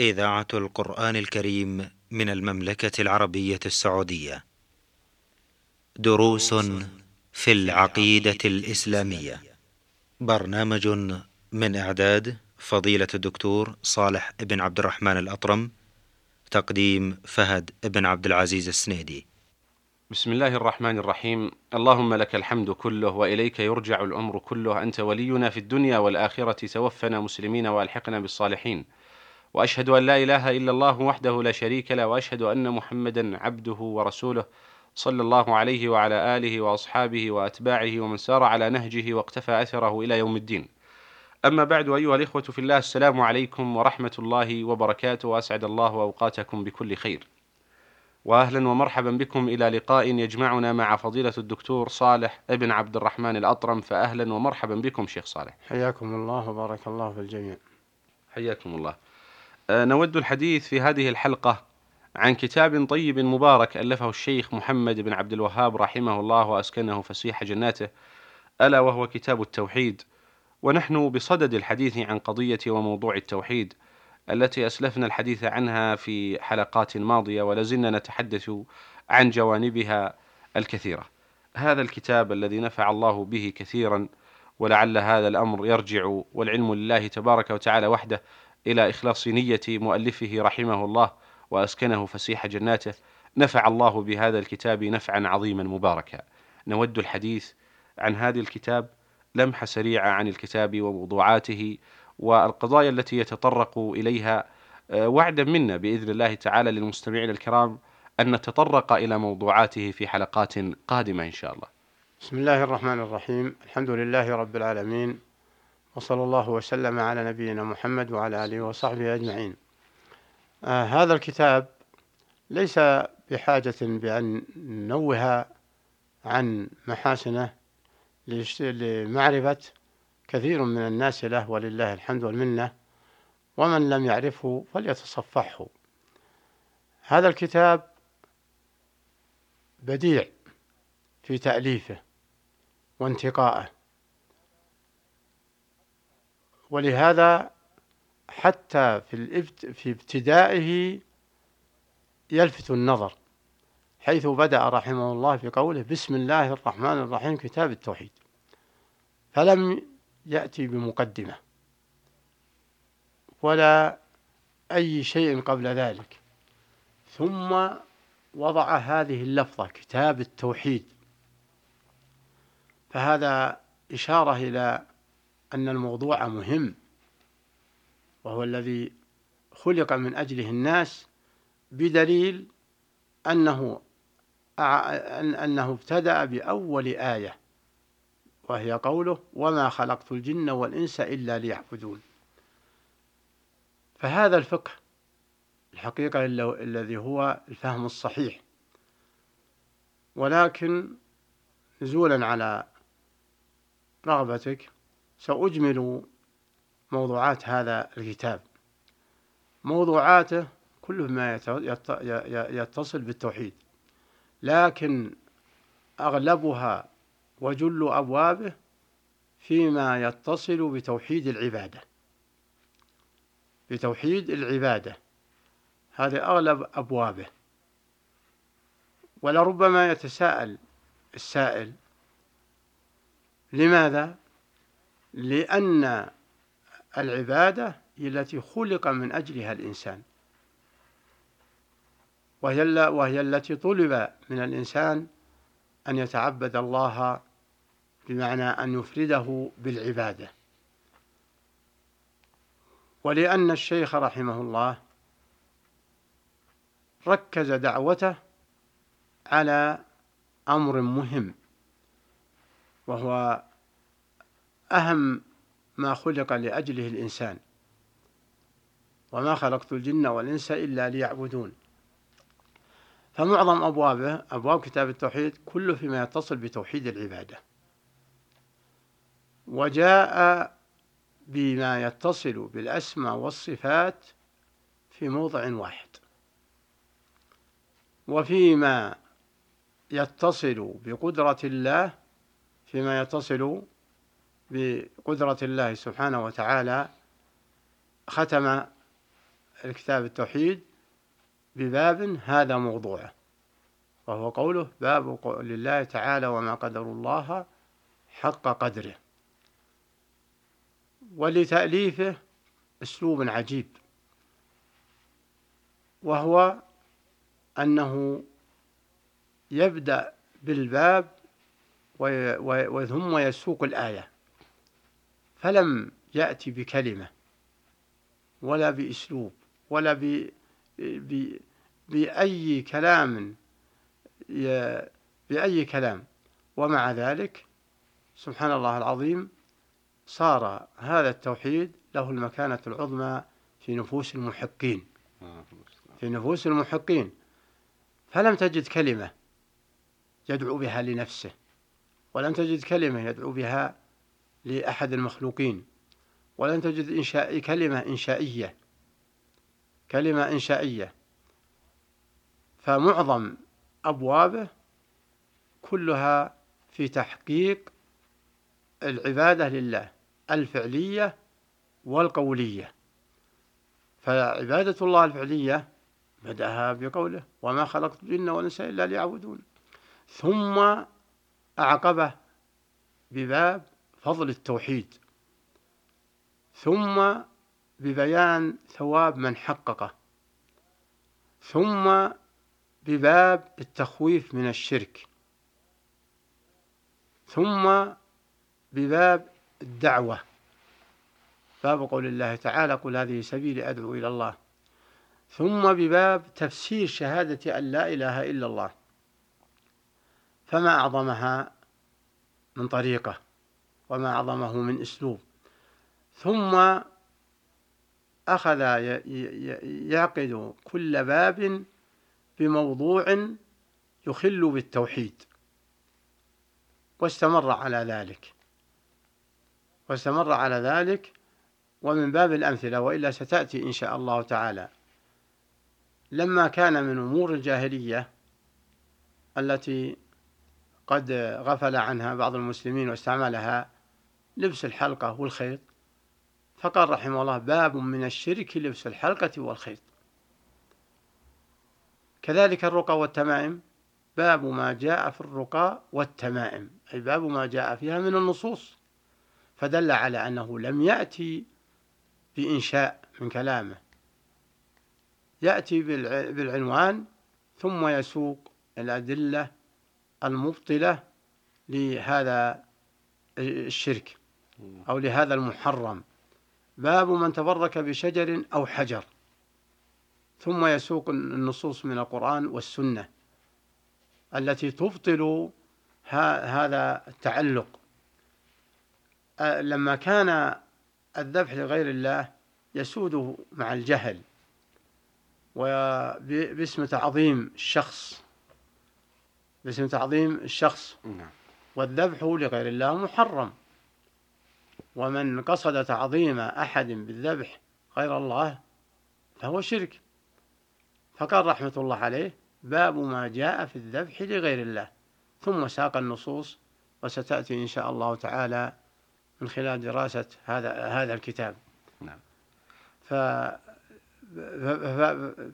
إذاعة القرآن الكريم من المملكة العربية السعودية. دروس في العقيدة الإسلامية. برنامج من إعداد فضيلة الدكتور صالح بن عبد الرحمن الأطرم تقديم فهد بن عبد العزيز السنيدي. بسم الله الرحمن الرحيم. اللهم لك الحمد كله وإليك يرجع الأمر كله. أنت ولينا في الدنيا والآخرة توفنا مسلمين وألحقنا بالصالحين. وأشهد أن لا إله إلا الله وحده لا شريك له وأشهد أن محمدا عبده ورسوله صلى الله عليه وعلى آله وأصحابه وأتباعه ومن سار على نهجه واقتفى أثره إلى يوم الدين. أما بعد أيها الإخوة في الله السلام عليكم ورحمة الله وبركاته وأسعد الله أوقاتكم بكل خير. واهلا ومرحبا بكم إلى لقاء يجمعنا مع فضيلة الدكتور صالح ابن عبد الرحمن الأطرم فاهلا ومرحبا بكم شيخ صالح. حياكم الله وبارك الله في الجميع. حياكم الله. أه نود الحديث في هذه الحلقة عن كتاب طيب مبارك ألفه الشيخ محمد بن عبد الوهاب رحمه الله وأسكنه فسيح جناته ألا وهو كتاب التوحيد ونحن بصدد الحديث عن قضية وموضوع التوحيد التي أسلفنا الحديث عنها في حلقات ماضية ولازلنا نتحدث عن جوانبها الكثيرة. هذا الكتاب الذي نفع الله به كثيرا ولعل هذا الأمر يرجع والعلم لله تبارك وتعالى وحده إلى إخلاص نية مؤلفه رحمه الله وأسكنه فسيح جناته نفع الله بهذا الكتاب نفعا عظيما مباركا. نود الحديث عن هذا الكتاب لمحه سريعة عن الكتاب وموضوعاته والقضايا التي يتطرق إليها وعدا منا بإذن الله تعالى للمستمعين الكرام أن نتطرق إلى موضوعاته في حلقات قادمة إن شاء الله. بسم الله الرحمن الرحيم، الحمد لله رب العالمين وصلى الله وسلم على نبينا محمد وعلى آله وصحبه أجمعين. آه هذا الكتاب ليس بحاجة بأن ننوه عن محاسنه لمعرفة كثير من الناس له ولله الحمد والمنة ومن لم يعرفه فليتصفحه هذا الكتاب بديع في تأليفه وانتقائه ولهذا حتى في في ابتدائه يلفت النظر حيث بدأ رحمه الله في قوله بسم الله الرحمن الرحيم كتاب التوحيد. فلم يأتي بمقدمة ولا أي شيء قبل ذلك. ثم وضع هذه اللفظة كتاب التوحيد. فهذا إشارة إلى أن الموضوع مهم وهو الذي خلق من أجله الناس بدليل أنه أنه ابتدأ بأول آية وهي قوله وما خلقت الجن والإنس إلا ليعبدون فهذا الفقه الحقيقة الذي هو الفهم الصحيح. ولكن نزولا على رغبتك سأجمل موضوعات هذا الكتاب. موضوعاته كله ما يتصل بالتوحيد لكن أغلبها وجل أبوابه فيما يتصل بتوحيد العبادة. بتوحيد العبادة. هذه أغلب أبوابه. ولربما يتساءل السائل لماذا؟ لأن العبادة هي التي خلق من أجلها الإنسان. وهي, وهي التي طلب من الإنسان أن يتعبد الله بمعنى أن يفرده بالعبادة. ولأن الشيخ رحمه الله ركز دعوته على أمر مهم وهو أهم ما خلق لأجله الإنسان. وما خلقت الجن والإنس إلا ليعبدون. فمعظم أبوابه أبواب كتاب التوحيد كله فيما يتصل بتوحيد العبادة. وجاء بما يتصل بالأسماء والصفات في موضع واحد. وفيما يتصل بقدرة الله فيما يتصل بقدرة الله سبحانه وتعالى ختم الكتاب التوحيد بباب هذا موضوعه وهو قوله باب قول الله تعالى وما قدر الله حق قدره ولتأليفه أسلوب عجيب وهو أنه يبدأ بالباب وثم يسوق الآية. فلم يأتي بكلمة ولا بأسلوب ولا ب... ب... بأي كلام ي... بأي كلام. ومع ذلك سبحان الله العظيم صار هذا التوحيد له المكانة العظمى في نفوس المحقين. في نفوس المحقين. فلم تجد كلمة يدعو بها لنفسه ولم تجد كلمة يدعو بها لأحد المخلوقين. ولن تجد إنشاء كلمة إنشائية. كلمة إنشائية. فمعظم أبوابه كلها في تحقيق العبادة لله الفعلية والقولية. فعبادة الله الفعلية بدأها بقوله وما خلقت الجن والإنس إلا ليعبدون ثم أعقبه بباب فضل التوحيد. ثم ببيان ثواب من حققه. ثم بباب التخويف من الشرك. ثم بباب الدعوة. باب قول الله تعالى قل هذه سبيلي أدعو إلى الله. ثم بباب تفسير شهادة أن لا إله إلا الله. فما أعظمها من طريقة. وما أعظمه من أسلوب. ثم أخذ يعقد كل باب بموضوع يخل بالتوحيد. واستمر على ذلك. واستمر على ذلك ومن باب الأمثلة وإلا ستأتي إن شاء الله تعالى. لما كان من أمور الجاهلية التي قد غفل عنها بعض المسلمين واستعملها لبس الحلقة والخيط. فقال رحمه الله باب من الشرك لبس الحلقة والخيط. كذلك الرقى والتمائم. باب ما جاء في الرقى والتمائم. أي باب ما جاء فيها من النصوص. فدل على أنه لم يأتي بإنشاء من كلامه. يأتي بالعنوان ثم يسوق الأدلة المبطلة لهذا الشرك. أو لهذا المحرم. باب من تبرك بشجر أو حجر. ثم يسوق النصوص من القرآن والسنة التي تبطل هذا التعلق. لما كان الذبح لغير الله يسود مع الجهل وباسم تعظيم الشخص. باسم تعظيم الشخص. نعم. والذبح لغير الله محرم. ومن قصد تعظيم أحد بالذبح غير الله فهو شرك. فقال رحمة الله عليه باب ما جاء في الذبح لغير الله. ثم ساق النصوص وستأتي إن شاء الله تعالى من خلال دراسة هذا هذا الكتاب. نعم. ف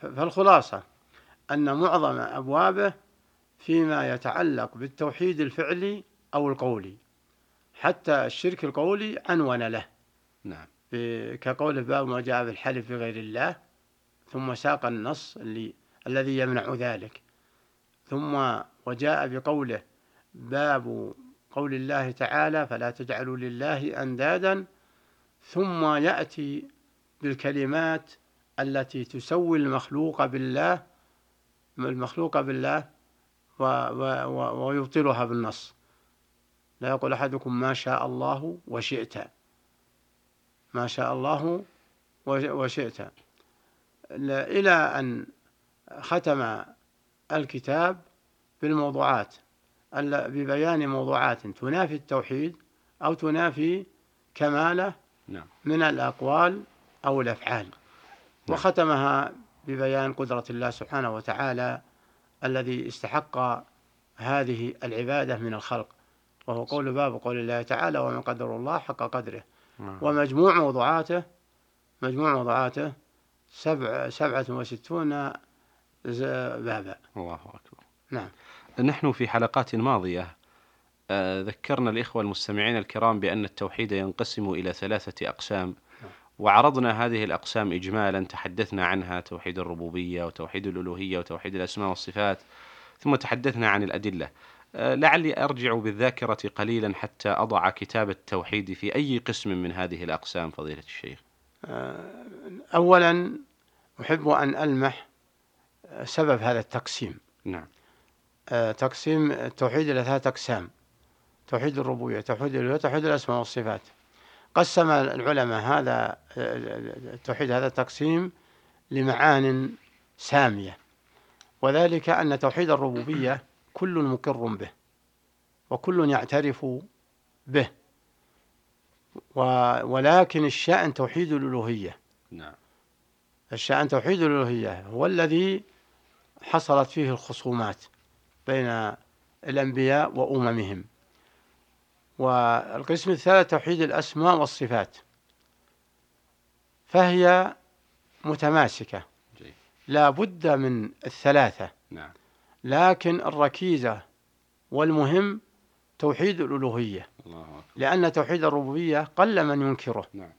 فالخلاصة أن معظم أبوابه فيما يتعلق بالتوحيد الفعلي أو القولي. حتى الشرك القولي عنون له. نعم. كقول باب ما جاء بالحلف بغير الله ثم ساق النص اللي الذي يمنع ذلك. ثم وجاء بقوله باب قول الله تعالى فلا تجعلوا لله أندادا ثم يأتي بالكلمات التي تسوي المخلوق بالله المخلوق بالله ويبطلها بالنص. لا يقول أحدكم ما شاء الله وشئت ما شاء الله وشئت إلى أن ختم الكتاب بالموضوعات ببيان موضوعات تنافي التوحيد أو تنافي كمالة نعم. من الأقوال أو الأفعال نعم. وختمها ببيان قدرة الله سبحانه وتعالى الذي استحق هذه العبادة من الخلق وهو قول باب قول الله تعالى ومن قدر الله حق قدره. نعم. ومجموع موضوعاته مجموع موضوعاته سبع سبعة وستون ز- بابا. الله أكبر. نعم. نحن في حلقات ماضية آه، ذكرنا الإخوة المستمعين الكرام بأن التوحيد ينقسم إلى ثلاثة أقسام وعرضنا هذه الأقسام إجمالا تحدثنا عنها توحيد الربوبية وتوحيد الألوهية وتوحيد الأسماء والصفات ثم تحدثنا عن الأدلة. لعلي أرجع بالذاكرة قليلا حتى أضع كتاب التوحيد في أي قسم من هذه الأقسام فضيلة الشيخ. أولا أحب أن ألمح سبب هذا التقسيم. نعم. آه، تقسيم التوحيد إلى ثلاثة أقسام توحيد الربوبية توحيد الألوهية توحيد الأسماء والصفات. قسم العلماء هذا التوحيد هذا التقسيم لمعان سامية وذلك أن توحيد الربوبية كل مقر به وكل يعترف به. و- ولكن الشأن توحيد الألوهية. نعم. الشأن توحيد الألوهية هو الذي حصلت فيه الخصومات بين الأنبياء وأممهم. والقسم الثالث توحيد الأسماء والصفات. فهي متماسكة. لا بد من الثلاثة. نعم. لكن الركيزة والمهم توحيد الألوهية. الله أكبر. لأن توحيد الربوبية قل من ينكره نعم.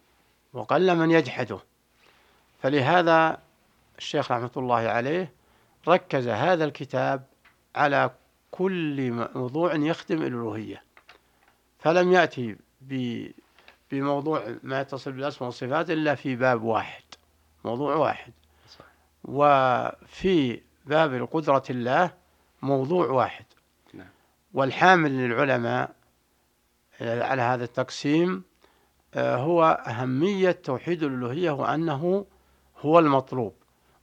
وقل من يجحده. فلهذا الشيخ رحمة الله عليه ركز هذا الكتاب على كل موضوع يخدم الألوهية. فلم يأتي بموضوع ما يتصل بالأسماء والصفات إلا في باب واحد موضوع واحد. صح. وفي باب قدرة الله موضوع واحد. نعم. والحامل للعلماء على هذا التقسيم آه، هو أهمية توحيد الألوهية وأنه هو المطلوب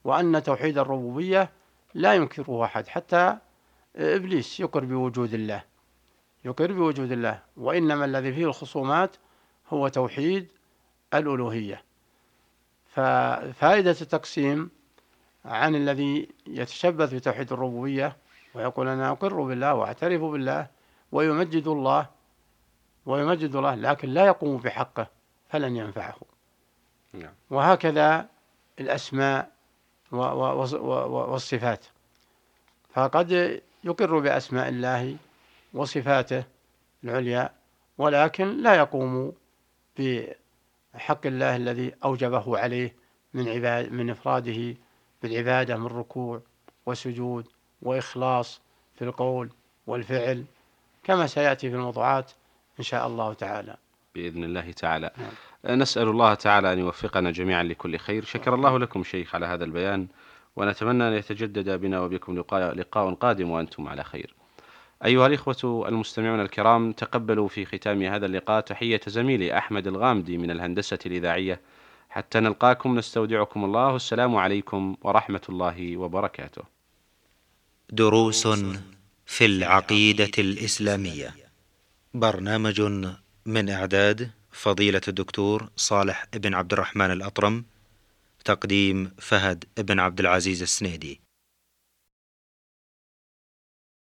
وأن توحيد الربوبية لا ينكره أحد حتى إبليس يقر بوجود الله. يقر بوجود الله وإنما الذي فيه الخصومات هو توحيد الألوهية. ففائدة التقسيم عن الذي يتشبث بتوحيد الربوبية ويقول أنا أقر بالله وأعترف بالله ويمجد الله ويمجد الله لكن لا يقوم بحقه فلن ينفعه. نعم. وهكذا الأسماء والصفات. فقد يقر بأسماء الله وصفاته العليا ولكن لا يقوم بحق الله الذي أوجبه عليه من عباد من إفراده بالعبادة من ركوع وسجود وإخلاص في القول والفعل كما سيأتي في الموضوعات إن شاء الله تعالى. بإذن الله تعالى. نعم. نسأل الله تعالى أن يوفقنا جميعا لكل خير. شكر الله لكم شيخ على هذا البيان ونتمنى أن يتجدد بنا وبكم لقاء, لقاء قادم وأنتم على خير. أيها الإخوة المستمعون الكرام تقبلوا في ختام هذا اللقاء تحية زميلي أحمد الغامدي من الهندسة الإذاعية حتى نلقاكم نستودعكم الله. السلام عليكم ورحمة الله وبركاته. دروس في العقيدة الإسلامية. برنامج من إعداد فضيلة الدكتور صالح بن عبد الرحمن الأطرم تقديم فهد بن عبد العزيز السنيدي.